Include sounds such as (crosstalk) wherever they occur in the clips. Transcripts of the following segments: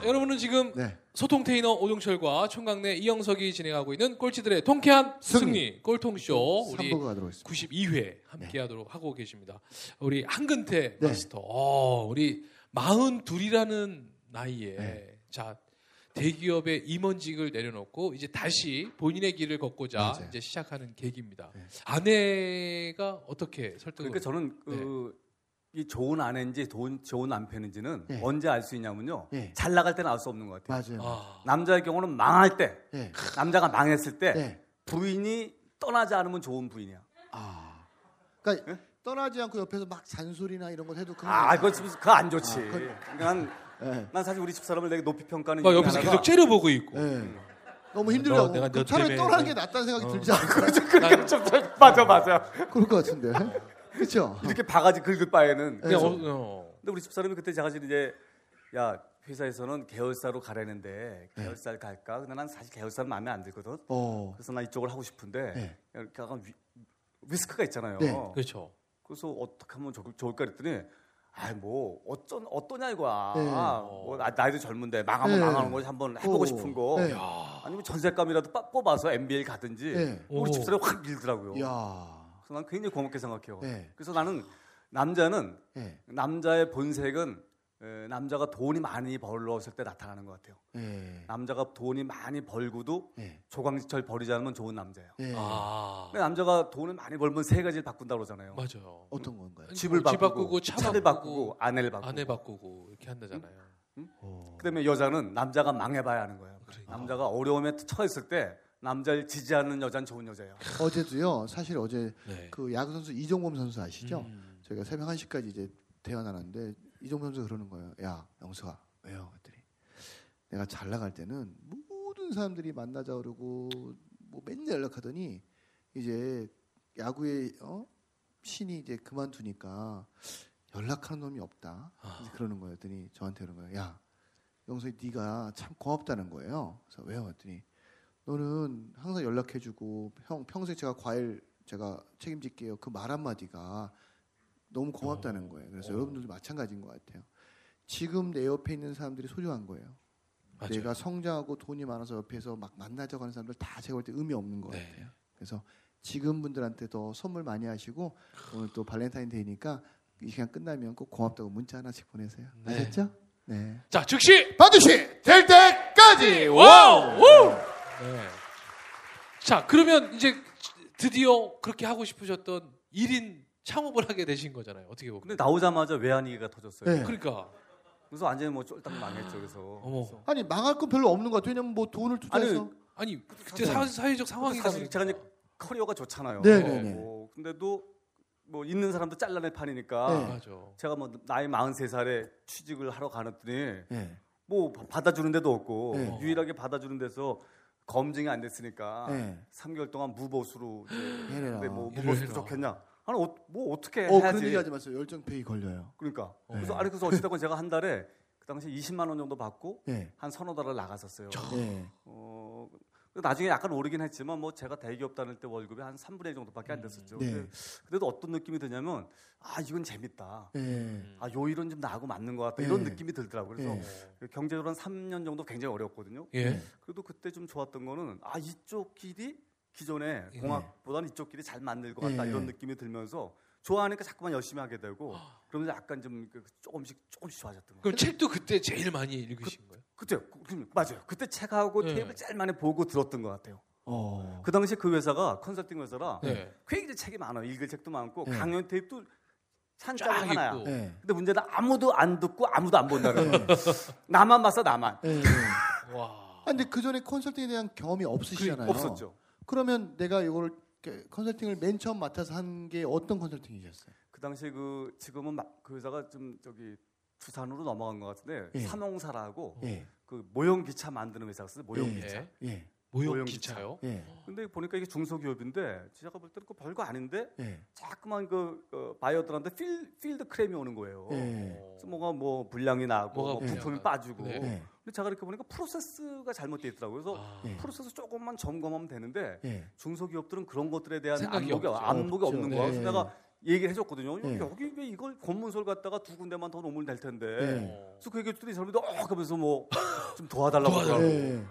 자, 여러분은 지금 네. 소통 테이너 오종철과 총각내 이영석이 진행하고 있는 꼴찌들의 통쾌한 승리, 승리. 꼴통쇼 우리 3부가 가도록 하겠습니다. 92회 함께하도록 하고 계십니다. 우리 한근태 네. 마스터, 어, 우리 42이라는 나이에 네. 자 대기업의 임원직을 내려놓고 이제 다시 본인의 길을 걷고자 맞아요. 이제 시작하는 계기입니다. 네. 아내가 어떻게 설득을? 그러니까 저는 그, 이 좋은 아내인지 좋은, 좋은 남편인지는 네. 언제 알 수 있냐면요. 네. 잘 나갈 때는 알 수 없는 것 같아요. 맞아요. 아, 남자의 경우는 망할 때, 네. 남자가 망했을 때 네. 부인이 떠나지 않으면 좋은 부인이야. 아. 그러니까 떠나지 않고 옆에서 막 잔소리나 이런 걸 해도 그건 아, 그거 좀- 그거 안 좋지. 아, 그건- 그러니까 난, 네. 난 사실 우리 집 사람을 되게 높이 평가하는 막 옆에서 계속 째려보고 있고. 네. 너무 너, 힘들다고. 내가 그너 차라리 때문에 떠나는 게 어. 낫다는 생각이 어. 들지 않아요? 그러니까 좀 맞아 맞아. 그럴 것 같은데. 그렇죠? 이렇게 바가지 긁을 바에는 그냥 그래서 어, 어. 근데 우리 집사람이 그때 제가 이제 야 회사에서는 계열사로 가라는데 계열사를 갈까? 근데 난 사실 계열사는 마음에 안 들거든. 어. 그래서 나 이쪽을 하고 싶은데 네. 이렇게 약간 위, 위스크가 있잖아요. 네. 그렇죠. 그래서 어떻게 하면 좋, 좋을까 그랬더니 아뭐 어쩐 어떠냐 이거야. 네. 뭐 나, 나이도 젊은데 망하면 네. 망하는 거지 한번 해보고 오. 싶은 거. 네. 야. 아니면 전세감이라도 빠- 뽑아서 MBA 가든지 네. 우리 오. 집사람이 확 밀더라고요. 야. 그래서 난 굉장히 고맙게 생각해요. 네. 그래서 나는 남자는 네. 남자의 본색은 에, 남자가 돈이 많이 벌었을 때 나타나는 것 같아요. 네. 남자가 돈이 많이 벌고도 네. 조강지철 버리지 않으면 좋은 남자예요. 네. 아. 근데 남자가 돈을 많이 벌면 세 가지를 바꾼다 그러잖아요. 맞아요. 어떤 건가요? 아니, 집을 뭐집 바꾸고, 바꾸고 차 차를 바꾸고, 바꾸고, 아내를 바꾸고. 아내 바꾸고 이렇게 한다잖아요. 어. 그다음에 여자는 남자가 망해봐야 하는 거예요. 그러니까. 남자가 어려움에 처했을 때 남자를 지지하는 여자는 좋은 여자예요. 어제도요. 사실 어제 네. 그 야구 선수 이종범 선수 아시죠? 음. 저희가 새벽 1시까지 이제 대화 나눴는데 이종범 선수 그러는 거예요. 야, 영수가 왜요? 그랬더니 내가 잘 나갈 때는 모든 사람들이 만나자 그러고 뭐 맨날 연락하더니 이제 야구의 어? 신이 이제 그만두니까 연락하는 놈이 없다. 아. 이제 그러는 거예요. 그랬더니 저한테 그러는 거예요. 야, 영석이 네가 참 고맙다는 거예요. 그래서 왜요? 그랬더니 너는 항상 연락해주고 형 평소에 제가 과일 제가 책임질게요. 그 말 한마디가 너무 고맙다는 거예요. 그래서 어. 여러분들도 마찬가지인 것 같아요. 지금 내 옆에 있는 사람들이 소중한 거예요. 맞아요. 내가 성장하고 돈이 많아서 옆에서 막 만나자고 하는 사람들 다 제가 볼 때 의미 없는 것 네. 같아요. 그래서 지금 분들한테 더 선물 많이 하시고 오늘 또 발렌타인데이니까 이 시간 끝나면 꼭 고맙다고 문자 하나씩 보내세요. 네. 아셨죠? 네. 자, 즉시 반드시 될 때까지 와우! 우! 네. 자, 그러면 이제 드디어 그렇게 하고 싶으셨던 1인 창업을 하게 되신 거잖아요. 어떻게 보면. 근데 나오자마자 외환위기가 터졌어요. 네. 그러니까 그래서 완전히 뭐 쫄딱 망했죠. 그래서. 어머. 그래서 아니 망할 건 별로 없는 것 같아요. 왜냐면 뭐 돈을 투자해서 아니 그때 사, 사회적 상황이다 사실 제가 이제 커리어가 좋잖아요. 네네네. 뭐, 근데도 뭐 있는 사람도 잘라낼 판이니까 네. 제가 뭐 나이 43살에 취직을 하러 가는더니 네. 뭐 받아주는 데도 없고 네. 유일하게 받아주는 데서 검증이 안 됐으니까 네. 3개월 동안 무보수로. 근데 뭐 무보수. 부족했냐? 아니 어, 뭐 어떻게 어 해야지? 그런 얘기 하지 마세요. 열정페이 걸려요. 그러니까 네. 그래서 아니 그래서 어찌됐건 제가 한 달에 그 당시 20만 원 정도 받고 네. 한 서너 달을 나갔었어요. 네. 어, 나중에 약간 오르긴 했지만 뭐 제가 대기업 다닐 때 월급이 한 3분의 1 정도밖에 안 됐었죠. 네. 근데 그래도 어떤 느낌이 드냐면 아 이건 재밌다. 네. 아요 일은 좀 나하고 맞는 것 같다. 네. 이런 느낌이 들더라고요. 그래서 네. 그 경제적으로 한 3년 정도 굉장히 어렵거든요. 예. 네. 그래도 그때 좀 좋았던 거는 아 이쪽 길이 기존의 예. 공학보다는 이쪽 길이 잘 만들 것 같다 네. 이런 느낌이 들면서 좋아하니까 자꾸만 열심히 하게 되고 그러면서 약간 좀그 조금씩 조금씩 좋아졌던 거예요. 그럼 책도 그때 제일 많이 읽으신 거예요? 그때 그- 맞아요. 그때 책하고 네. 테이블 제일 많이 보고 들었던 것 같아요. 어. 그 당시 그 회사가 컨설팅 회사라 네. 굉장히 책이 많아요. 읽을 책도 많고 네. 강연 테이프도 쫙 찬장 하나야. 네. 근데 문제는 아무도 안 듣고 아무도 안 본다는 거예요. (laughs) 나만 봤어 나만. 네. (laughs) 와. 아, 근데 그 전에 컨설팅에 대한 경험이 없으시잖아요. 없었죠. 그러면 내가 이걸 컨설팅을 맨 처음 맡아서 한 게 어떤 컨설팅이셨어요? 그 당시 그 지금은 막 그 회사가 좀 저기 부산으로 넘어간 것 같은데 예. 삼홍사라고 예. 그 모형 기차 만드는 회사였어요. 모형 예. 기차. 예. 예. 모형 모형 기차요? 예. 근데 보니까 이게 중소기업인데 제가 볼 때는 그 별거 아닌데 예. 자꾸만 그 어, 바이어들한테 필, 필드 크램이 오는 거예요. 예. 그래서 뭐가 뭐 불량이 나고 뭐 부품이 나고. 빠지고 네. 예. 근데 제가 이렇게 보니까 프로세스가 잘못되어 있더라고요. 그래서 아, 예. 프로세스 조금만 점검하면 되는데 예. 중소기업들은 그런 것들에 대한 안목이, 없죠. 안목이 없는. 네. 그래서 내가 얘기를 해줬거든요. 네. 여기 왜 이걸 검문소를 갖다가 두 군데만 더 놓으면 될 텐데. 네. 그래서 그 얘기 했더니 사람들이 어 하면서 뭐 좀 도와달라고. 그러더라고요. 예.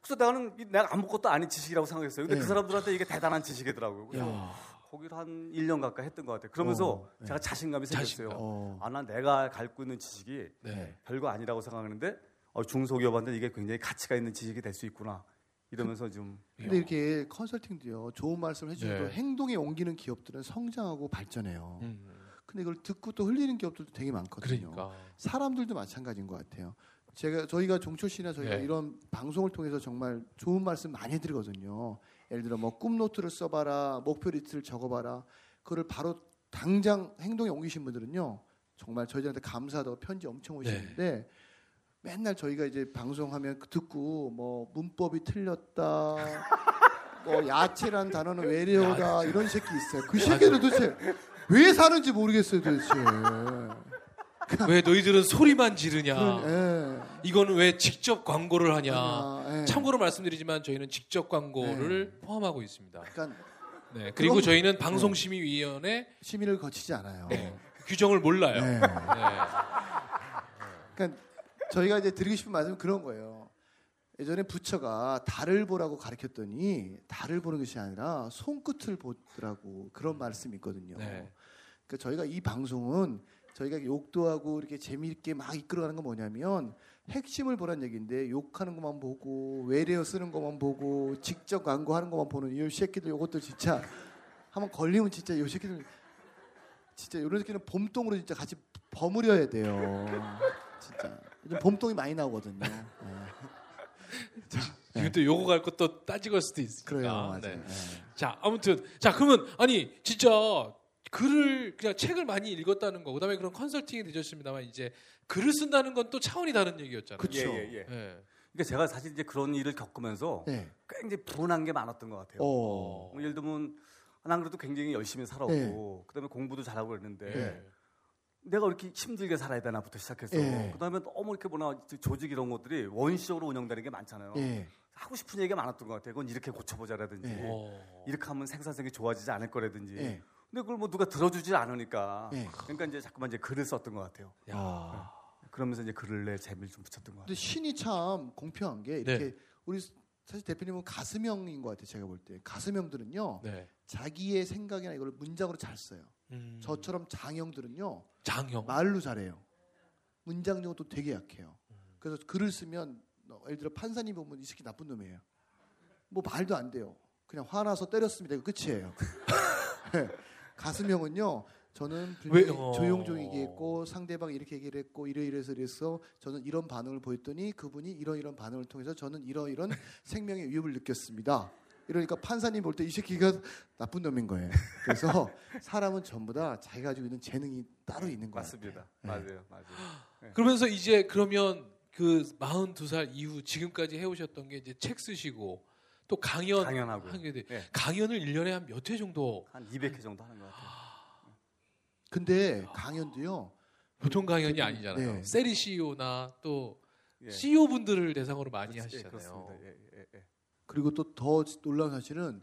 그래서 나는 이- 내가 아무것도 아닌 지식이라고 생각했어요. 근데 네. 그 사람들한테 이게 대단한 지식이더라고요. 그래서 야. 거기를 한 1년 가까이 했던 것 같아요. 그러면서 어, 네. 제가 자신감이 생겼어요. 자신감. 어. 아, 난 내가 갖고 있는 지식이 네. 별거 아니라고 생각하는데 어, 중소기업한테 이게 굉장히 가치가 있는 지식이 될 수 있구나. 이러면서 좀 근데 이렇게 컨설팅도요. 좋은 말씀 해주셔도 네. 행동에 옮기는 기업들은 성장하고 발전해요. 음, 근데 이걸 듣고 또 흘리는 기업들도 되게 많거든요. 그러니까. 사람들도 마찬가지인 것 같아요. 제가 저희가 종철 씨나 저희가 네. 이런 방송을 통해서 정말 좋은 말씀 많이 해드리거든요. 예를 들어 뭐 꿈노트를 써봐라, 목표 리스트를 적어봐라. 그거를 바로 당장 행동에 옮기신 분들은요, 정말 저희들한테 감사하다고 편지 엄청 오시는데 맨날 저희가 이제 방송하면 듣고 뭐 문법이 틀렸다. (laughs) 뭐 야채란 단어는 외래어다 이런 새끼 있어요. 그 새끼들 도대체 왜 사는지 모르겠어요 도대체. (laughs) 왜 너희들은 소리만 지르냐? 예. 이거는 왜 직접 광고를 하냐? 아, 예. 참고로 말씀드리지만 저희는 직접 광고를 포함하고 있습니다. 그러니까 네, 그리고 그럼- 저희는 방송심의위원회 심의를 거치지 않아요. 네, 규정을 몰라요. 네. 네. 그러니까 저희가 이제 드리고 싶은 말씀은 그런 거예요. 예전에 부처가 달을 보라고 가르쳤더니 달을 보는 것이 아니라 손끝을 보더라고 그런 말씀이 있거든요. 네. 그러니까 저희가 이 방송은 저희가 욕도 하고 이렇게 재미있게 막 이끌어가는 건 뭐냐면 핵심을 보란 얘기인데 욕하는 것만 보고 외래어 쓰는 것만 보고 직접 광고하는 것만 보는 이 새끼들 요것들 진짜 한번 걸리면 진짜 요 새끼들 진짜 이런 새끼는 봄동으로 진짜 같이 버무려야 돼요. 진짜 요즘 봄동이 많이 나오거든요. (laughs) 네. 또 요거 갈 것도 따지고 할 수도 있으니까. 그래요, 맞아요. 네. 네. 자, 아무튼 자 그러면 아니 진짜 글을 그냥 책을 많이 읽었다는 거, 그다음에 그런 컨설팅이 되셨습니다만 이제 글을 쓴다는 건 또 차원이 다른 얘기였잖아요. 그쵸. 예, 예, 예. 예. 그러니까 제가 사실 이제 그런 일을 겪으면서 네. 굉장히 분한 게 많았던 것 같아요. 어. 뭐 예를 들면 난 그래도 굉장히 열심히 살았고 네. 그다음에 공부도 잘하고 그랬는데 네. 내가 이렇게 힘들게 살아야 되나부터 시작해서 네. 그다음에 너무 이렇게 뭐나 조직 이런 것들이 원시적으로 운영되는 게 많잖아요. 예. 하고 싶은 얘기가 많았던 것 같아요. 그건 이렇게 고쳐보자라든지 네. 어. 이렇게 하면 생산성이 좋아지지 않을 거라든지. 예. 근데 그걸 뭐 누가 들어주지 않으니까 예. 그러니까 이제 자꾸만 이제 글을 썼던 것 같아요. 야. 그러면서 이제 글을 내 재미를 좀 붙였던 것 근데 같아요. 신이 참 공평한 게 이렇게 네. 우리 사실 대표님은 가슴형인 것 같아요. 제가 볼 때 가슴형들은요 네. 자기의 생각이나 이걸 문장으로 잘 써요. 음. 저처럼 장형들은요 장형. 말로 잘해요. 문장력도 되게 약해요. 그래서 글을 쓰면 어, 예를 들어 판사님 보면 이 새끼 나쁜 놈이에요. 뭐 말도 안 돼요. 그냥 화나서 때렸습니다. 이거 끝이에요. (laughs) 네. 가슴형은요. 저는 왜- 어. 조용조용 얘기했고 상대방이 이렇게 얘기를 했고 이래 이래서 이래서 저는 이런 반응을 보였더니 그분이 이런 이런 반응을 통해서 저는 이런 이런 (laughs) 생명의 위협을 느꼈습니다. 이러니까 판사님 볼 때 이 새끼가 나쁜 놈인 거예요. 그래서 (laughs) 사람은 전부 다 자기가 가지고 있는 재능이 따로 있는 거예요. 맞습니다. 네. 맞아요, 맞아요. 그러면서 이제 그러면 그 42살 이후 지금까지 해오셨던 게 이제 책 쓰시고 또 강연 강연하고. 하게 돼. 네. 강연을 1년에 한 몇 회 정도 한 200회 정도 하는 것 같아요. 근데 강연도요. 보통 강연이 아니잖아요. 네. 세리 CEO나 또 예. CEO 분들을 대상으로 많이 예, 하시잖아요. 그렇습니다. 예, 예, 예. 그리고 또 더 놀라운 사실은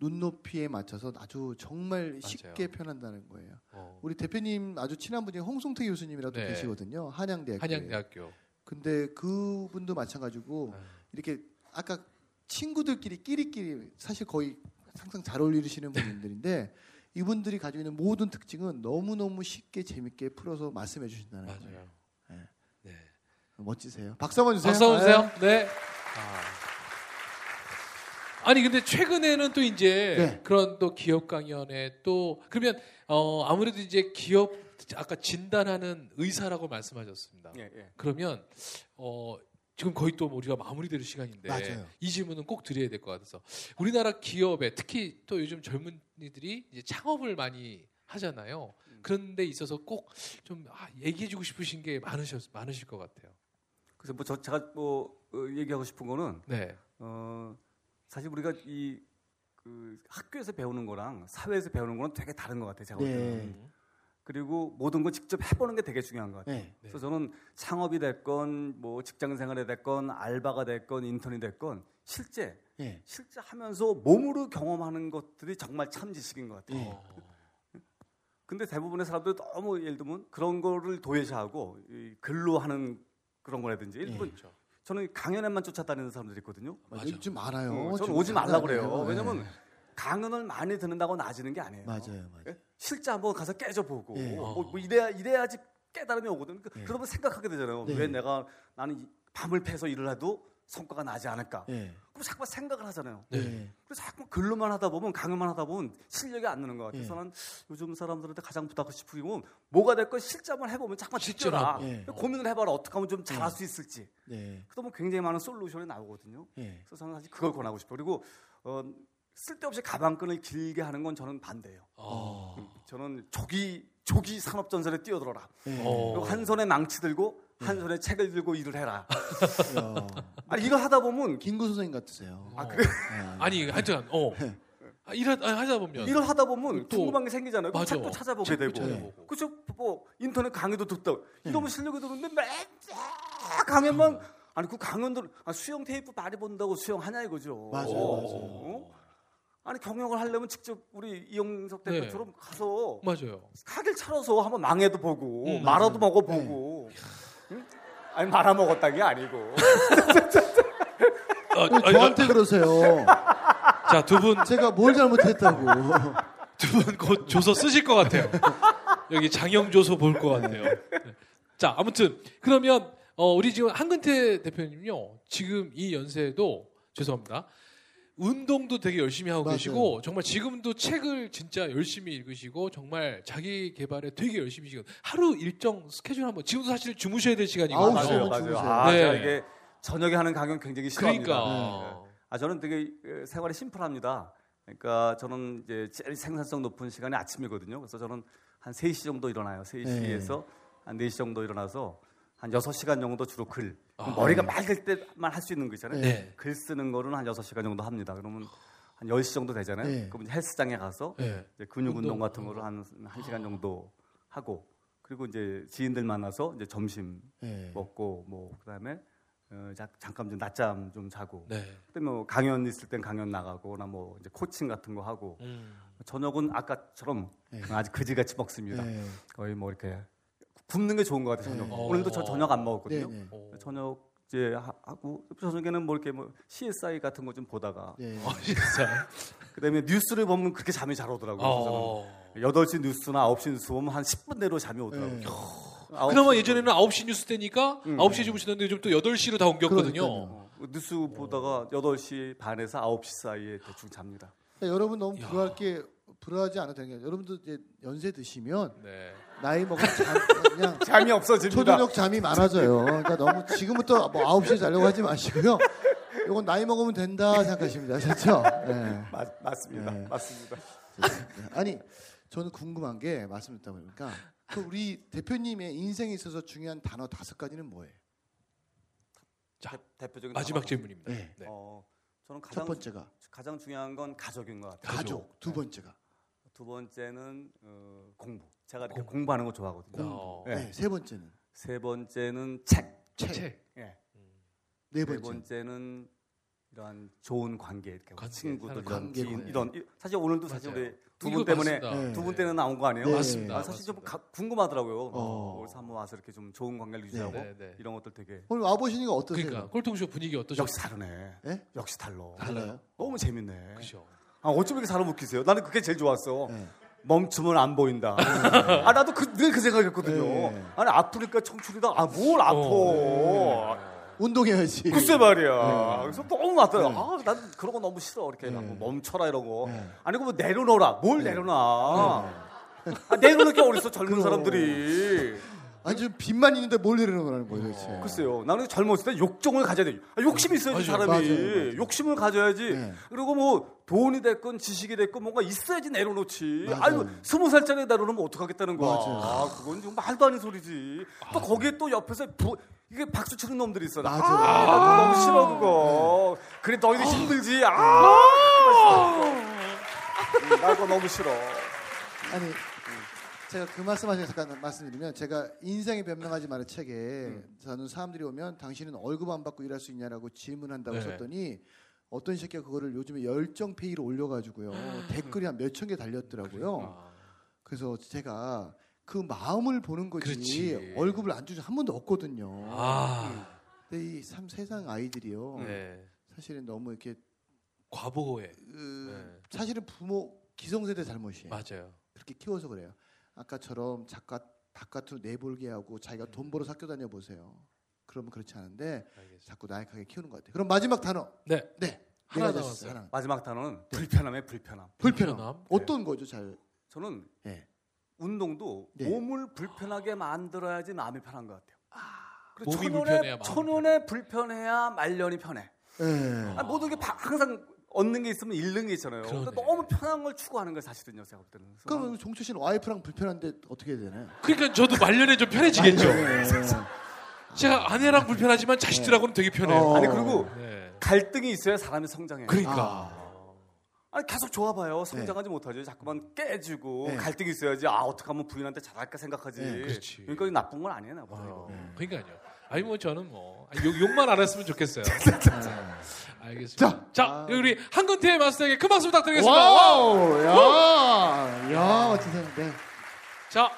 눈높이에 맞춰서 아주 정말 쉽게 표현한다는 거예요. 어. 우리 대표님 아주 친한 분이 홍송태 교수님이라도 네. 계시거든요. 한양대학교. 한양대학교. 근데 그분도 마찬가지고 네. 이렇게 아까 친구들끼리 끼리끼리 사실 거의 항상 잘 어울리시는 분들인데 (laughs) 이분들이 가지고 있는 모든 특징은 너무너무 쉽게 재밌게 풀어서 말씀해 주신다는 거예요. 맞아요. 네. 네. 멋지세요. 박수 한번 주세요. 박수 한번 주세요. 네. 아. 니 근데 최근에는 또 이제 네. 그런 또 기업 강연에 또 그러면 어 아무래도 이제 기업 아까 진단하는 의사라고 말씀하셨습니다. 예, 예. 그러면 어 지금 거의 또 우리가 마무리될 시간인데 맞아요. 이 질문은 꼭 드려야 될 것 같아서 우리나라 기업에 특히 또 요즘 젊은이들이 이제 창업을 많이 하잖아요. 음. 그런데 있어서 꼭좀 아, 얘기해주고 싶으신 게 많으셨 많으실 것 같아요. 그래서 뭐 저 제가 뭐 어, 얘기하고 싶은 거는 네. 어, 사실 우리가 이 그 학교에서 배우는 거랑 사회에서 배우는 거는 되게 다른 것 같아요. 제가 볼 때는. 네. 그리고 모든 걸 직접 해보는 게 되게 중요한 것 같아요. 네. 그래서 저는 창업이 됐건 뭐 직장 생활이 됐건 알바가 됐건 인턴이 됐건 실제 예. 실제 하면서 몸으로 경험하는 것들이 정말 참 지식인 것 같아요. 예. 어. 근데 대부분의 사람들이 너무 예를 들면 그런 거를 도외시하고 이 글로 하는 그런 거라든지 들면 그렇죠. 저는 강연에만 쫓아다니는 사람들이 있거든요. 맞아. 맞아. 좀 많아요. 어, 저는 오지 말라 그래요. 아니에요. 왜냐면 예. 강연을 많이 듣는다고 나아지는 게 아니에요. 맞아요, 맞아요. 예? 실제 한번 가서 깨져보고 예. 뭐, 뭐 이래야 이래야지 깨달음이 오거든. 그, 예. 그러면 생각하게 되잖아요. 네. 왜 내가 나는 이- 밤을 패서 일을 해도 성과가 나지 않을까? 예. 그럼 자꾸 생각을 하잖아요. 네. 예. 그래서 자꾸 글로만 하다 보면 강연만 하다 보면 실력이 안 느는 것 같아요. 예. 그래서 난 요즘 사람들한테 가장 부탁하고 싶은 건 뭐가 됐건 실제 한번 해보면 직져라. 하고. 예. 고민을 해봐라. 어떻게 하면 좀 잘할 예. 수 있을지. 네. 그러면 굉장히 많은 솔루션이 나오거든요. 예. 그래서 저는 사실 그걸 권하고 싶어요. 그리고 어, 쓸데없이 가방끈을 길게 하는 건 저는 반대예요. 어. 저는 조기 조기 산업 전선에 뛰어들어라. 예. 한 손에 망치 들고 한 손에 책을 들고 일을 해라. (laughs) 야. 아, 일을 하다 보면 김구 선생님 같으세요. 아, 그래? 예. 아니 하여튼 어. 아, 일하, 아, 하다 보면 일을 하다 보면 또- 궁금한 게 생기잖아요. 맞아. 책도 찾아보게 되고. 찾아보고. 그죠? 뭐 인터넷 강의도 듣다. 네. 이러면 실력이 드는데 맨 강연만 아니 그 강연들 아, 수영 테이프 많이 본다고 수영 하냐 이거죠. 맞아요, 어? 맞아요. 아니 경영을 하려면 직접 우리 이영석 네. 대표처럼 가서 맞아요. 가게를 차려서 한번 망해도 보고 음, 말아도 먹어보고 응? 아니 말아 먹었다는 게 아니고 어, 왜 아, 저한테 그러세요. 자, 두 분, 제가 뭘 잘못했다고. 두 분 곧 조서 쓰실 것 같아요. 여기 장영 조서 볼 것 같아요. 네. 자, 아무튼 그러면 어, 우리 지금 한근태 대표님요. 지금 이 연세에도 죄송합니다. 운동도 되게 열심히 하고 맞아요. 계시고 정말 지금도 책을 진짜 열심히 읽으시고 정말 자기 개발에 되게 열심히 시고 하루 일정 스케줄 한번 지금도 사실 주무셔야 될 시간이거든요. 맞아요 맞아요. 아 네. 제가 이게 저녁에 하는 강연 굉장히 싫어합니다 그러니까 네. 아 저는 되게 에, 생활이 심플합니다. 그러니까 저는 이제 제일 생산성 높은 시간이 아침이거든요. 그래서 저는 한 3시 정도 일어나요. 3시에서 한 4시 정도 일어나서 한 6시간 정도 주로 글. 아. 머리가 맑을 때만 할 수 있는 거 있잖아요. 네. 글 쓰는 거는 한 6시간 정도 합니다. 그러면 한 10시 정도 되잖아요. 네. 그럼 헬스장에 가서 네. 이제 근육 운동. 같은 거를 한 1시간 정도 하고 그리고 이제 지인들 만나서 이제 점심 예. 먹고 뭐 그다음에 어, 자- 잠깐 좀 낮잠 좀 자고 네. 그때 뭐 강연 있을 땐 강연 나가거나 뭐 이제 코칭 같은 거 하고 음. 저녁은 아까처럼 네. 아주 그지같이 먹습니다. 예. 거의 뭐 이렇게 굶는 게 좋은 것 같아요. 저녁. 네. 오늘도 저 저녁 안 네, 먹었거든요. 네. 어. 저녁 이제 하- 하고 저녁에는 뭐 이렇게 뭐 CSI 같은 거 좀 보다가 예. 어, 진짜. 그다음에 뉴스를 보면 그렇게 잠이 잘 오더라고요. 어. 저는 8시 뉴스나 9시 뉴스 보면 한 10분 내로 잠이 오더라고요. 예. 아홉 그나마 시 예전에는 9시 뉴스 때니까 음. 9시에 주무시던데 요즘 또 8시로 다 옮겼거든요. 어, 뉴스 보다가 8시 반에서 9시 사이에 대충 잡니다. 그러니까 여러분 너무 야. 불화할 게 불화하지 않아도 되는 게 여러분도 이제 연세 드시면 네. 나이 먹으면 잠, 그냥 (laughs) 잠이 없어집니다. 초저녁 잠이 많아져요. 그러니까 너무 지금부터 뭐 9시에 자려고 하지 마시고요. 이건 나이 먹으면 된다 생각하시면 되죠. 네. 맞, 맞습니다. 네. 맞습니다. 아니 저는 궁금한 게 말씀 듣다 보니까 그 우리 대표님의 인생에 있어서 중요한 단어 다섯 가지는 뭐예요? 자, 대, 표적인 마지막 질문입니다. 네. 네. 어, 저는 첫 가장 번째가 가장 중요한 건 가족인 것 같아요. 가족. 가족, 두 번째가 두 번째는 어, 공부. 제가 이렇게 공부 하는 거 좋아하거든요. 어. 네. 네. 세 번째는 세 번째는 책. 책, 책. 예. 네네 번째 번째는 이러한 좋은 관계 이렇게 관계, 친구들 관계, 지인, 관계. 이런 이- 사실 오늘도 사실 맞아요. 우리 두 분 때문에. 네. 두분 때문에 나온 거 아니에요? 네. 맞습니다. 아, 사실 좀 맞습니다. 가- 궁금하더라고요. 어. 그래서 한번 와서 이렇게 좀 좋은 관계를 유지하고 네, 네. 이런 것들 되게 오늘 와 보시니까 어떠세요? 그러니까 꼴통쇼 분위기 어떠셨어요? 역시 다르네. 네? 역시 달라. 달라요? 너무 재밌네. 그죠. 아, 어쩜 이렇게 사람 웃기세요? 나는 그게 제일 좋았어. 네. 멈추면 안 보인다. 아 나도 그, 늘그 생각했거든요. 네. 아니 아프니까 청춘이다. 아뭘 아파? 어. 운동해야지. 글쎄 말이야. 네. 그래서 너무 맞더라. 아, 난 그런 거 너무 싫어. 이렇게 막 네. 뭐 멈춰라 이런 거. 네. 아니 그뭐 내려놓으라. 뭘 내려놔? 아, 내려놓을 게 어딨어 젊은. 사람들이. 아니 좀 빚만 있는데 뭘 내려놓으라는 거예요, 도대체. 글쎄요. 나는 젊었을 때 욕정을 가져야 돼. 아, 욕심이 있어야지 맞아요. 사람이. 맞아요, 맞아요. 욕심을 가져야지. 네. 그리고 뭐 돈이 됐건 지식이 됐건 뭔가 있어야지 내려놓지. 맞아요. 아니 스무 살짜리 내려놓으면 어떡하겠다는 거야. 맞아요. 아, 그건 좀 말도 안 되는 소리지. 또 거기에 또 옆에서 부, 이게 박수 치는 놈들이 있어. 맞아. 아, 나 너무 싫어 그거. 그래 너희들 힘들지. 아, 음, 나 그거 너무 싫어. 아니 제가 그 말씀하신 잠깐 말씀드리면 제가 인생에 변명하지 말의 책에 음. 저는 사람들이 오면 당신은 월급 안 받고 일할 수 있냐라고 질문한다고 네. 썼더니 어떤 새끼가 그거를 요즘에 열정 페이로 올려가지고요 댓글이 한 몇천 개 달렸더라고요. 아, 그래서 제가 그 마음을 보는 거지 그렇지. 월급을 안 주지 한 번도 없거든요. 아, 근데 이참 세상 아이들이요 네. 사실은 너무 이렇게 과보호해. 으, 네. 사실은 부모 기성세대 잘못이에요. 맞아요. 그렇게 키워서 그래요. 아까처럼 작가 바깥으로 내몰게 하고 자기가 돈 벌어 학교 다녀 보세요. 그러면 그렇지 않은데 알겠습니다. 자꾸 나약하게 키우는 것 같아요. 그럼 마지막 단어. 네. 네. 하나 남았어요. 마지막 단어는 불편함의 불편함. 불편함. 불편함. 어떤 거죠, 잘? 저는 네. 운동도 네. 몸을 불편하게 만들어야지 마음이 편한 것 같아요. 그리고 몸이 천연에, 불편해야 마음이 천연에 불편해야 말년이 편해. 네. 아니, 모든 게 바- 항상 얻는 게 있으면 잃는 게 있잖아요. 그러네. 너무 편한 걸 추구하는 거 사실은요, 제가 볼 때는. 그러면 종철 씨는 와이프랑 불편한데 어떻게 해야 되나요? 그러니까 저도 말년에 좀 편해지겠죠. 네. (laughs) 제가 아내랑 불편하지만 자식들하고는 되게 편해요. 어. 아니 그리고 네. 갈등이 있어야 사람이 성장해요. 그러니까. 아니 계속 좋아봐요. 성장하지 못하죠. 자꾸만 깨지고 네. 갈등이 있어야지. 아 어떻게 하면 부인한테 잘할까 생각하지. 네, 그렇지. 그러니까 나쁜 건 아니에요, 나쁜 어, 거. 그러니까요. 아니 뭐 저는 뭐 아니, 욕, 욕만 안 했으면 좋겠어요. (laughs) 알겠습니다. 자. 자, 아. 우리 한근태 마스터에게 큰 박수 부탁드리겠습니다. 와우! 야! 야, 멋진 사람. 네. 자,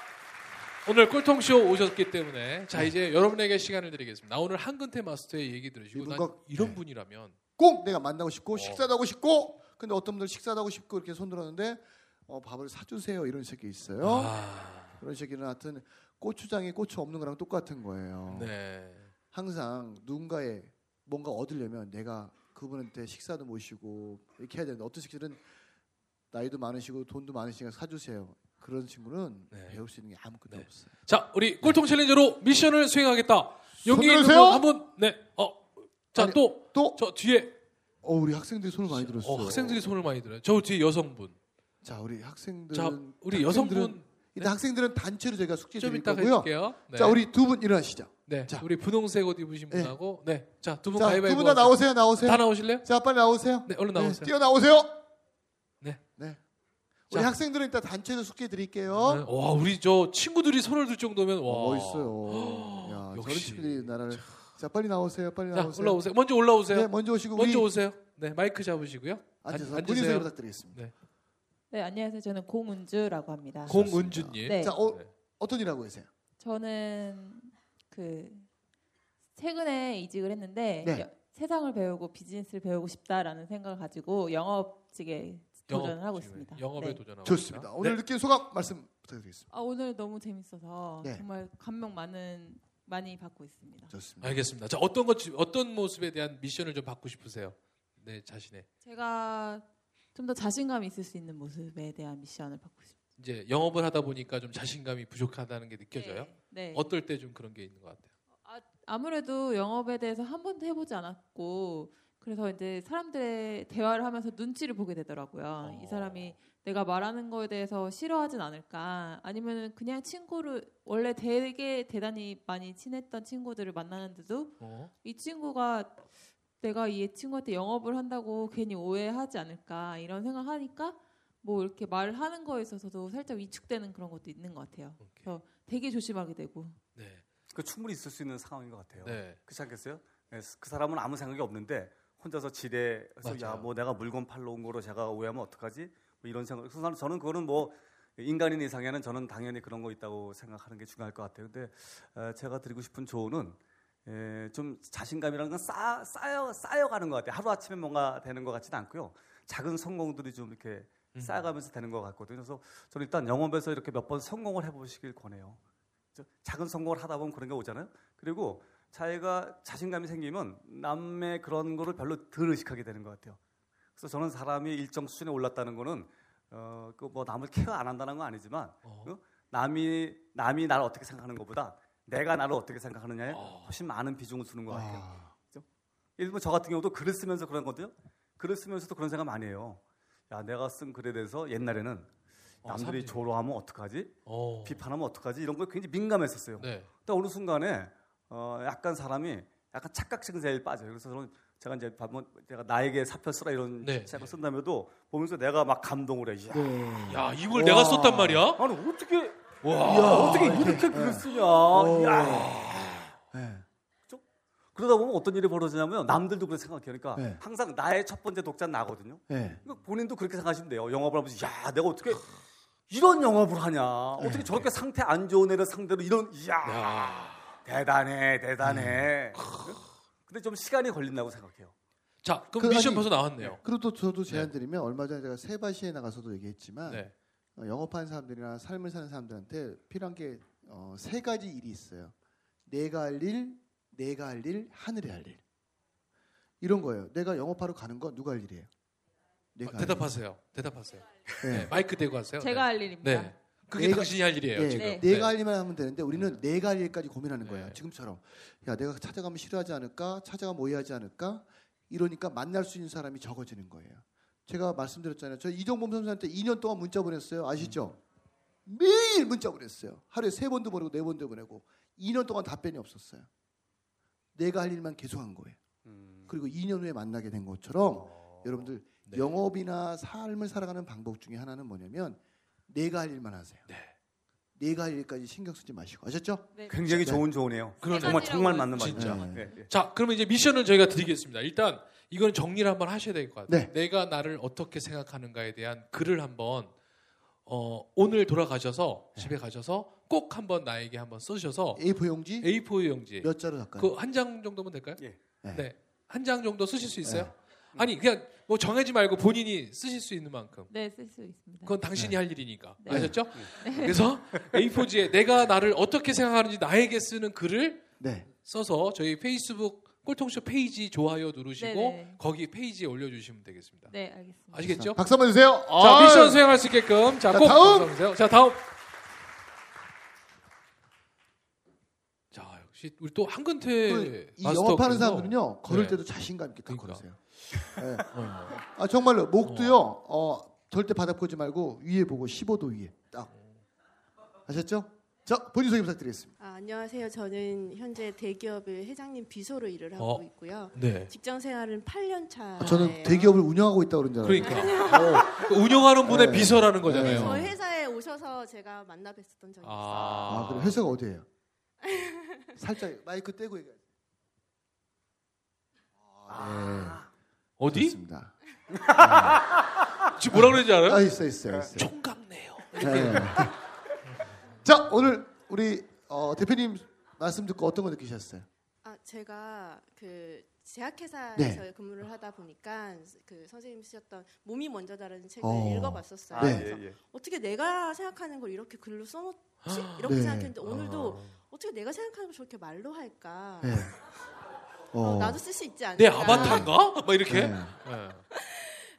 오늘 꼴통쇼 오셨기 때문에 자 이제 여러분에게 시간을 드리겠습니다. 나 오늘 한근태 마스터의 얘기 들으시고 난 이분과- 이런 네. 분이라면 꼭 내가 만나고 싶고 어. 식사도 하고 싶고 근데 어떤 분들 식사도 하고 싶고 이렇게 손 들었는데 어, 밥을 사주세요 이런 새끼 있어요. 아, 그런 새끼는 하여튼 고추장에 고추 없는 거랑 똑같은 거예요. 네. 항상 누군가의 뭔가 얻으려면 내가 그분한테 식사도 모시고 이렇게 해야 되는데 어떤 새끼들은 나이도 많으시고 돈도 많으시니까 사주세요. 그런 친구는 네. 배울 수 있는 게 아무것도 네. 없어요. 자, 우리 꿀통 챌린저로 미션을 수행하겠다. 용기 있는 한분 네. 어. 자, 또 또 저 뒤에 어, 우리 학생들이 손을 많이 들었어요. 어, 학생들이 손을 많이 들어요. 저 뒤에 여성분. 자 우리 학생들은 자, 우리 여성분 일단 학생들은 단체로 저희가 숙제 좀 이따가 거고요. 해줄게요. 네. 자 우리 두 분 일어나시죠. 네. 자. 우리 분홍색 옷 입으신 네. 분하고 네. 자, 두분자 가위바위보. 두분 다. 나오세요. 나오세요. 다 나오실래요? 자 빨리 나오세요. 네, 얼른 나오세요. 뛰어 나오세요. 네. 네. 우리 자. 학생들은 일단 단체로 숙제 네. 드릴게요. 와, 우리 저 친구들이 손을 들 정도면 와. 어, 멋있어요. (gasps) 야, 저런. 친구들이 나라를. 자 빨리 나오세요. 빨리 자, 나오세요. 올라오세요. 먼저 올라오세요. 네, 먼저 오시고 먼저 우리 오세요. 네, 마이크 잡으시고요. 앉아서 앉- 본인 소개 앉으세요. 부탁드리겠습니다. 네, 안녕하세요. 저는 공은주라고 합니다. 공은주님. 네. 자 어, 네. 어떤 일 하고 계세요? 저는 그 최근에 이직을 했는데 네. 여- 세상을 배우고 비즈니스를 배우고 싶다라는 생각을 가지고 영업직에 도전을 하고 영업 있습니다. 영업에 네. 도전하고 좋습니다. 오늘 네. 느낀 소감 말씀 부탁드리겠습니다. 아, 오늘 너무 재밌어서 네. 정말 감명 많은 많이 받고 있습니다. 좋습니다. 알겠습니다. 자, 어떤 것 어떤 모습에 대한 미션을 좀 받고 싶으세요? 네, 자신의 제가 좀 더 자신감 있을 수 있는 모습에 대한 미션을 받고 싶습니다. 이제 영업을 하다 보니까 좀 자신감이 부족하다는 게 느껴져요. 네. 네. 어떨 때 좀 그런 게 있는 것 같아요. 아무래도 영업에 대해서 한 번도 해보지 않았고 그래서 이제 사람들의 대화를 하면서 눈치를 보게 되더라고요. 어. 이 사람이 내가 말하는 거에 대해서 싫어하진 않을까 아니면 그냥 친구를 원래 되게 대단히 많이 친했던 친구들을 만나는데도 어? 이 친구가 내가 이 친구한테 영업을 한다고 괜히 오해하지 않을까 이런 생각하니까 뭐 이렇게 말을 하는 거에 있어서도 살짝 위축되는 그런 것도 있는 것 같아요. 오케이. 그래서 되게 조심하게 되고 네. 그 충분히 있을 수 있는 상황인 것 같아요. 네. 그렇지 않겠어요? 네, 그 사람은 아무 생각이 없는데 혼자서 맞아요. 야뭐 내가 물건 팔러 온 거로 제가 오해하면 어떡하지? 뭐 이런 생각. 그래서 저는 그거는 뭐 인간인 이상에는 저는 당연히 그런 거 있다고 생각하는 게 중요할 것 같아요. 근데 어, 제가 드리고 싶은 조언은 에, 좀 자신감이라는 건 쌓, 쌓여 쌓여가는 것 같아요. 하루 아침에 뭔가 되는 것 같지는 않고요. 작은 성공들이 좀 이렇게 음. 쌓여가면서 되는 것 같거든요. 그래서 저는 일단 영업에서 이렇게 몇 번 성공을 해보시길 권해요. 작은 성공을 하다 보면 그런 게 오잖아요. 그리고 자기가 자신감이 생기면 남의 그런 거를 별로 덜 의식하게 되는 것 같아요. 그래서 저는 사람이 일정 수준에 올랐다는 거는 어, 그 뭐 남을 케어 안 한다는 건 아니지만 어. 어? 남이 남이 나를 어떻게 생각하는 것보다 내가 나를 어떻게 생각하느냐에 어. 훨씬 많은 비중을 두는 것 같아요. 아, 예를 들면 저 같은 경우도 글을 쓰면서 그런 거거든요. 글을 쓰면서도 그런 생각 많이 해요. 야 내가 쓴 글에 대해서 옛날에는 어, 남들이 조로하면 어떡하지? 어. 비판하면 어떡하지? 이런 거에 굉장히 민감했었어요. 네. 근데 어느 순간에 어, 약간 사람이 약간 착각 증세에 빠져요. 그래서 저는 제가 이제 한번 제가 나에게 사표 쓰라 이런 네. 책을 쓴다며도 보면서 내가 막 감동을 해. 이야, 네. 야 이걸 내가 썼단 말이야? 아니 어떻게 와. 어떻게 이렇게 글을 쓰냐. 이야. 네. 그러다 보면 어떤 일이 벌어지냐면 남들도 그렇게 생각해요. 그러니까 네. 항상 나의 첫 번째 독자는 나거든요. 네. 그러니까 본인도 그렇게 생각하시면 돼요. 영업을 하면서 야 내가 어떻게 이런 영업을 하냐. 어떻게 저렇게 상태 안 좋은 애를 상대로 이런 이야 야. 대단해 대단해. 근데 좀 시간이 걸린다고 생각해요. 자 그럼 그, 미션 아니, 벌써 나왔네요. 그리고 또 저도 제안 드리면 얼마 전에 제가 세바시에 나가서도 얘기했지만 네. 어, 영업하는 사람들이나 삶을 사는 사람들한테 필요한 게 어, 세 가지 일이 있어요. 내가 할 일, 내가 할 일, 하늘에 할 일. 이런 거예요. 내가 영업하러 가는 건 누가 할 일이에요? 내가 아. 대답하세요. 대답하세요. 네. 네. 마이크 대고 하세요. 제가 네. 할 일입니다. 네. 그게 내가- 당신이 할 일이에요 네, 지금. 네. 내가 할 일만 하면 되는데 우리는 내가 할 일까지 고민하는 네. 거예요. 지금처럼. 야, 내가 찾아가면 싫어하지 않을까? 찾아가면 오해하지 않을까? 이러니까 만날 수 있는 사람이 적어지는 거예요. 제가 말씀드렸잖아요. 저 이정범 선수한테 2년 동안 문자 보냈어요. 아시죠? 매일 문자 보냈어요. 하루에 세 번도 보내고 네 번도 보내고 2년 동안 답변이 없었어요. 내가 할 일만 계속한 거예요. 그리고 2년 후에 만나게 된 것처럼 여러분들 네. 영업이나 삶을 살아가는 방법 중에 하나는 뭐냐면 내가 할 일만 하세요. 네. 내가 할 일까지 신경 쓰지 마시고 아셨죠? 네. 굉장히 네. 좋은 조언이에요. 그러네요. 정말 정말 맞는 진짜. 말이죠. 네. 네, 네. 자 그러면 이제 미션을 저희가 드리겠습니다. 일단 이건 정리를 한번 하셔야 될 것 같아요. 네. 내가 나를 어떻게 생각하는가에 대한 글을 한번 어, 오늘 돌아가셔서 네. 집에 가셔서 꼭 한번 나에게 한번 써주셔서 A4 용지 A4 용지 몇 자로 할까요? 그 한 장 정도면 될까요? 예. 네. 네. 한 장 정도 쓰실 수 있어요? 네. 아니 그냥 뭐 정하지 말고 본인이 쓰실 수 있는 만큼. 네, 쓸 수 있습니다. 그건 당신이 할 일이니까. 네. 아셨죠? 그래서 A4지에 내가 나를 어떻게 생각하는지 나에게 쓰는 글을 네. 써서 저희 페이스북 꼴통쇼 페이지 좋아요 누르시고 네네. 거기 페이지에 올려주시면 되겠습니다. 네, 알겠습니다. 아시겠죠? 박수 한번 주세요. 아, 자, 미션 수행할 수 있게끔 자, 자, 꼭 다음! 감사하세요. 자 다음. 자 역시 우리 또 한근태 그, 이 영업하는 사람들은요 걸을 네. 때도 자신감 있게 딱 그러니까. 걸으세요. (laughs) 네. 어. 아 정말로 목도요. 어, 절대 바닥 보지 말고 위에 보고 15도 위에 딱 아셨죠? 자 본인 소개 부탁드리겠습니다. 아, 안녕하세요. 저는 현재 대기업의 회장님 비서로 일을 하고 어. 있고요. 네. 직장 생활은 8년 차. 저는 대기업을 운영하고 있다고 그런 줄 알아요. 그러니까 어, 그 운영하는 분의 네. 비서라는 거잖아요. 저희 회사에 오셔서 제가 만나 뵀었던 적이 있어요. 아, 아, 그럼 회사가 어디예요? (laughs) 살짝 마이크 떼고 얘기해. 아, 네. 어디? 그렇습니다. 지금 뭐라 그러는지 알아요? 아 있어 있어 있어. 총각네요. 네. (laughs) 자 오늘 우리 어, 대표님 말씀 듣고 어떤 거 느끼셨어요? 아, 제가 그 제약회사에서 네. 근무를 하다 보니까 그 선생님 쓰셨던 몸이 먼저다라는 책을 어. 읽어봤었어요. 아, 네. 그래서 예, 예. 어떻게 내가 생각하는 걸 이렇게 글로 써놓지? 이렇게 네. 생각했는데 오늘도 어. 어떻게 내가 생각하는 걸 저렇게 말로 할까? 네. 어, 어, 나도 쓸 수 있지 않을까? 내 아바타인가? 막 이렇게. 네. 네.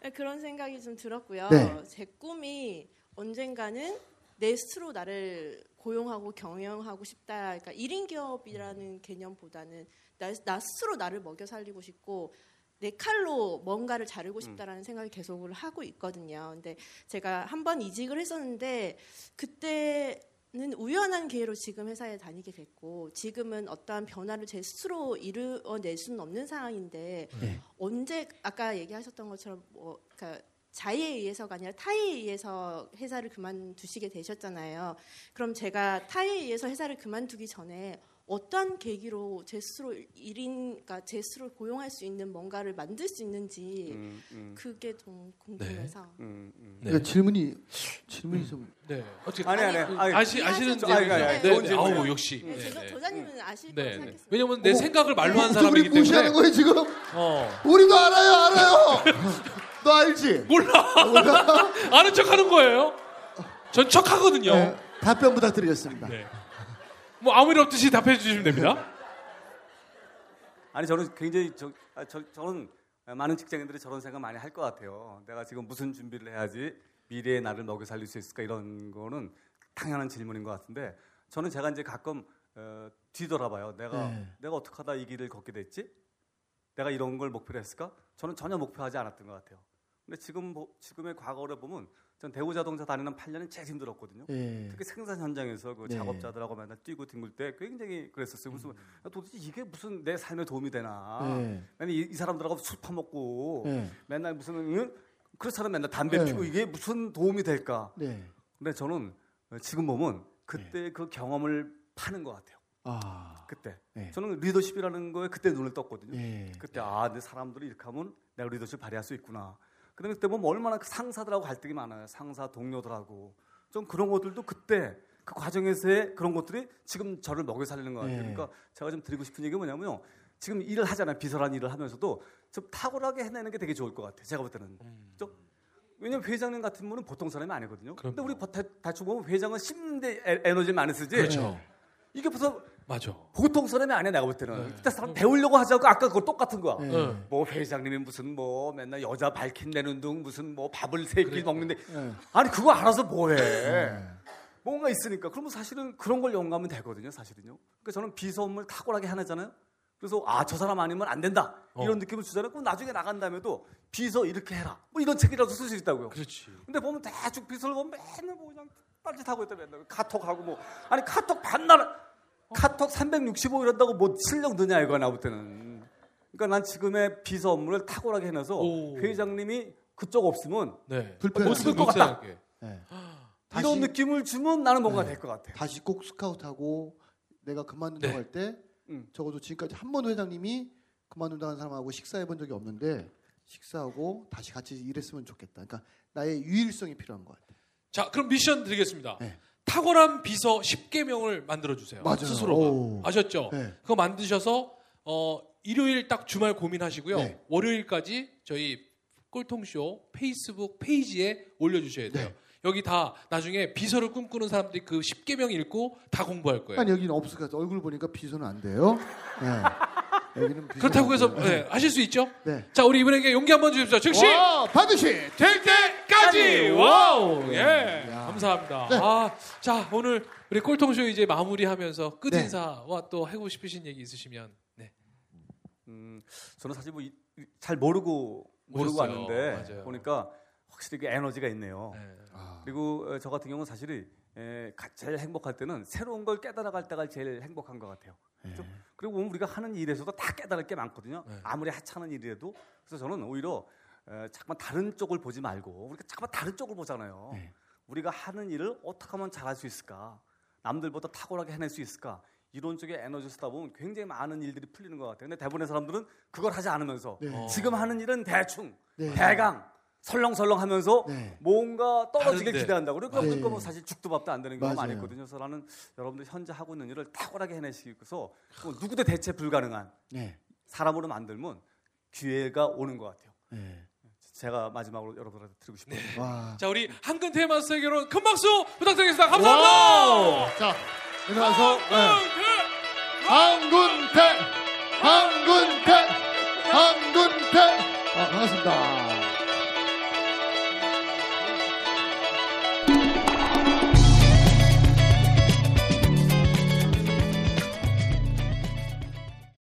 네, 그런 생각이 좀 들었고요. 네. 제 꿈이 언젠가는 내 스스로 나를 고용하고 경영하고 싶다. 그러니까 1인 기업이라는 개념보다는 나, 나 스스로 나를 먹여 살리고 싶고 내 칼로 뭔가를 자르고 싶다라는 생각을 계속을 하고 있거든요. 근데 제가 한 번 이직을 했었는데 그때는 우연한 기회로 지금 회사에 다니게 됐고 지금은 어떠한 변화를 제 스스로 이루어낼 수는 없는 상황인데 네. 언제 아까 얘기하셨던 것처럼 뭐 그러니까 자의에 의해서가 아니라 타의에 의해서 회사를 그만두시게 되셨잖아요. 그럼 제가 타의에 의해서 회사를 그만두기 전에 어떤 계기로 제 스스로 일인, 그러니까 제 스스로 고용할 수 있는 뭔가를 만들 수 있는지 음, 음, 그게 좀 궁금해서. 음, 음. 네. 그러니까 질문이 질문이 좀 네. 어떻게 아니, 아니, 아니. 아시 아시는 네. 네. 질문이에요. 아우 역시. 네, 네. 저, 네. 저자님은 아실 네, 거라 네. 생각했습니다. 왜냐면 내 어머, 생각을 말로 한 우리 사람이기 무시하는 때문에. 거예요 지금? 어. 우리도 알아요 알아요. (laughs) 너 알지? 몰라. 몰라? (laughs) 아는 척하는 거예요. 전 척하거든요. 네, 답변 부탁드리겠습니다. 네. 뭐 아무 일 없듯이 답해 주시면 됩니다. 아니 저는 굉장히 저, 아, 저 저는 많은 직장인들이 저런 생각 많이 할 것 같아요. 내가 지금 무슨 준비를 해야지 미래의 나를 먹여 살릴 수 있을까 이런 거는 당연한 질문인 것 같은데 저는 제가 이제 가끔 어, 뒤돌아봐요. 내가 네. 내가 어떻게 하다 이 길을 걷게 됐지? 내가 이런 걸 목표로 했을까? 저는 전혀 목표하지 않았던 것 같아요. 근데 지금 뭐- 지금의 과거를 보면 전 대우자동차 다니는 8년은 제일 힘들었거든요. 예. 특히 생산 현장에서 그 네. 작업자들하고 맨날 뛰고 뒹굴 때 굉장히 그랬었어요. 그래서 야, 도대체 이게 무슨 내 삶에 도움이 되나? 예. 맨날 이, 이 사람들하고 술 파먹고 예. 맨날 무슨 응? 그렇잖아 맨날 담배 네. 피고 이게 무슨 도움이 될까? 네. 근데 저는 지금 보면 그때 그 경험을 파는 것 같아요. 아. 그때 네. 저는 리더십이라는 거에 그때 눈을 떴거든요. 예. 그때 아, 내 사람들이 이렇게 하면 내가 리더십 발휘할 수 있구나. 그다음에 그때 보면 얼마나 그 상사들하고 갈등이 많아요. 상사 동료들하고 좀 그런 것들도 그때 그 과정에서의 그런 것들이 지금 저를 먹여 살리는 것 같아요. 네. 그러니까 제가 좀 드리고 싶은 얘기가 뭐냐면요. 지금 일을 하잖아요. 비서란 일을 하면서도 좀 탁월하게 해내는 게 되게 좋을 것 같아요. 제가 볼 때는. 좀 왜냐면 회장님 같은 분은 보통 사람이 아니거든요. 근데 그럼요. 우리 대, 대충 보면 회장은 씹는데 에- 에너지 많이 쓰지. 그렇죠. 이게 무슨 맞아. 보통 사람이 아니야 내가 볼 때는. 네. 사람 배우려고 하자고 아까 그거 똑같은 거야. 네. 네. 뭐 회장님이 무슨 뭐 맨날 여자 밝힌다는 둥 무슨 뭐 밥을 세끼 그러니까. 먹는데 예. 아니 그거 알아서 뭐해? 네. 뭔가 있으니까 그러면 사실은 그런 걸 연구하면 되거든요, 사실은요. 그러니까 저는 비서 업무를 탁월하게 하나잖아요. 그래서 아 저 사람 아니면 안 된다 이런 어. 느낌을 주잖아요. 그럼 나중에 나간 다음에도 비서 이렇게 해라 뭐 이런 책이라도 쓸 수 있다고요. 그렇지. 근데 보면 대충 비서를 보면 맨날 뭐 그냥 딴짓하고 있다 맨날 카톡하고 뭐 아니 카톡 반날 카톡 365 이런다고 뭐 실력 느냐 이거 나볼 때는 그러니까 난 지금의 비서 업무를 탁월하게 해놔서 오. 회장님이 그쪽 없으면 네. 불편하게. 못쓸것 같다. 예. 이런 느낌을 주면 나는 뭔가 네. 될것 같아. 다시 꼭 스카우트하고 내가 그만둔다고 네. 할때 음. 적어도 지금까지 한 번도 회장님이 그만둔다는 사람하고 식사해 본 적이 없는데 식사하고 다시 같이 일했으면 좋겠다. 그러니까 나의 유일성이 필요한 것 같아. 자, 그럼 미션 드리겠습니다. 네. 탁월한 비서 10개명을 만들어 주세요. 맞아요. 스스로가. 오. 아셨죠? 네. 그거 만드셔서 어, 일요일 딱 주말 고민하시고요. 네. 월요일까지 저희 꼴통쇼 페이스북 페이지에 올려 주셔야 돼요. 네. 여기 다 나중에 비서를 꿈꾸는 사람들이 그 10개명 읽고 다 공부할 거예요. 아니 여기는 없을 것 같아. 얼굴 보니까 비서는 안 돼요. 네. 여기는 그렇다고 안 해서. 네, 하실 수 있죠? 네. 자, 우리 이분에게 용기 한번 주십시오. 즉시 와, 반드시 될 때까지. 와우. 예. 야. 감사합니다. 네. 아, 자, 오늘 우리 꼴통쇼 이제 마무리하면서 끝 네. 인사와 또 하고 싶으신 얘기 있으시면 네. 음, 저는 사실 뭐 잘 모르고 모르고 오셨어요. 왔는데 맞아요. 보니까 확실히 그 에너지가 있네요. 네. 아, 그리고 어, 저 같은 경우는 사실이 에, 가- 제일 행복할 때는 새로운 걸 깨달아갈 때가 제일 행복한 것 같아요. 그렇죠? 그리고 우리가 하는 일에서도 다 깨달을 게 많거든요. 네. 아무리 하찮은 일이라도 그래서 저는 오히려 에, 자꾸만 다른 쪽을 보지 말고 우리가 자꾸만 다른 쪽을 보잖아요. 네. 우리가 하는 일을 어떻게 하면 잘할 수 있을까? 남들보다 탁월하게 해낼 수 있을까? 이런 쪽에 에너지 쓰다 보면 굉장히 많은 일들이 풀리는 것 같아요. 근데 대부분의 사람들은 그걸 하지 않으면서 네. 어. 지금 하는 일은 대충, 네. 대강, 설렁설렁 하면서 네. 뭔가 떨어지길. 기대한다고. 그러니까 네. 그러니까 뭐 사실 죽도 밥도 안 되는 경우가 맞아요. 많이 있거든요. 그래서 나는 여러분들 현재 하고 있는 일을 탁월하게 해내시기 위해서 뭐 누구도 대체 불가능한 네. 사람으로 만들면 기회가 오는 것 같아요. 네. 제가 마지막으로 여러분들한테 드리고 싶어요. 와. 자, 우리 한근 테마스의 결혼 큰 박수 부탁드리겠습니다. 감사합니다. 자, 일어나서 네. 한근테! 한군태, 한군태, 한군태. 아, 반갑습니다.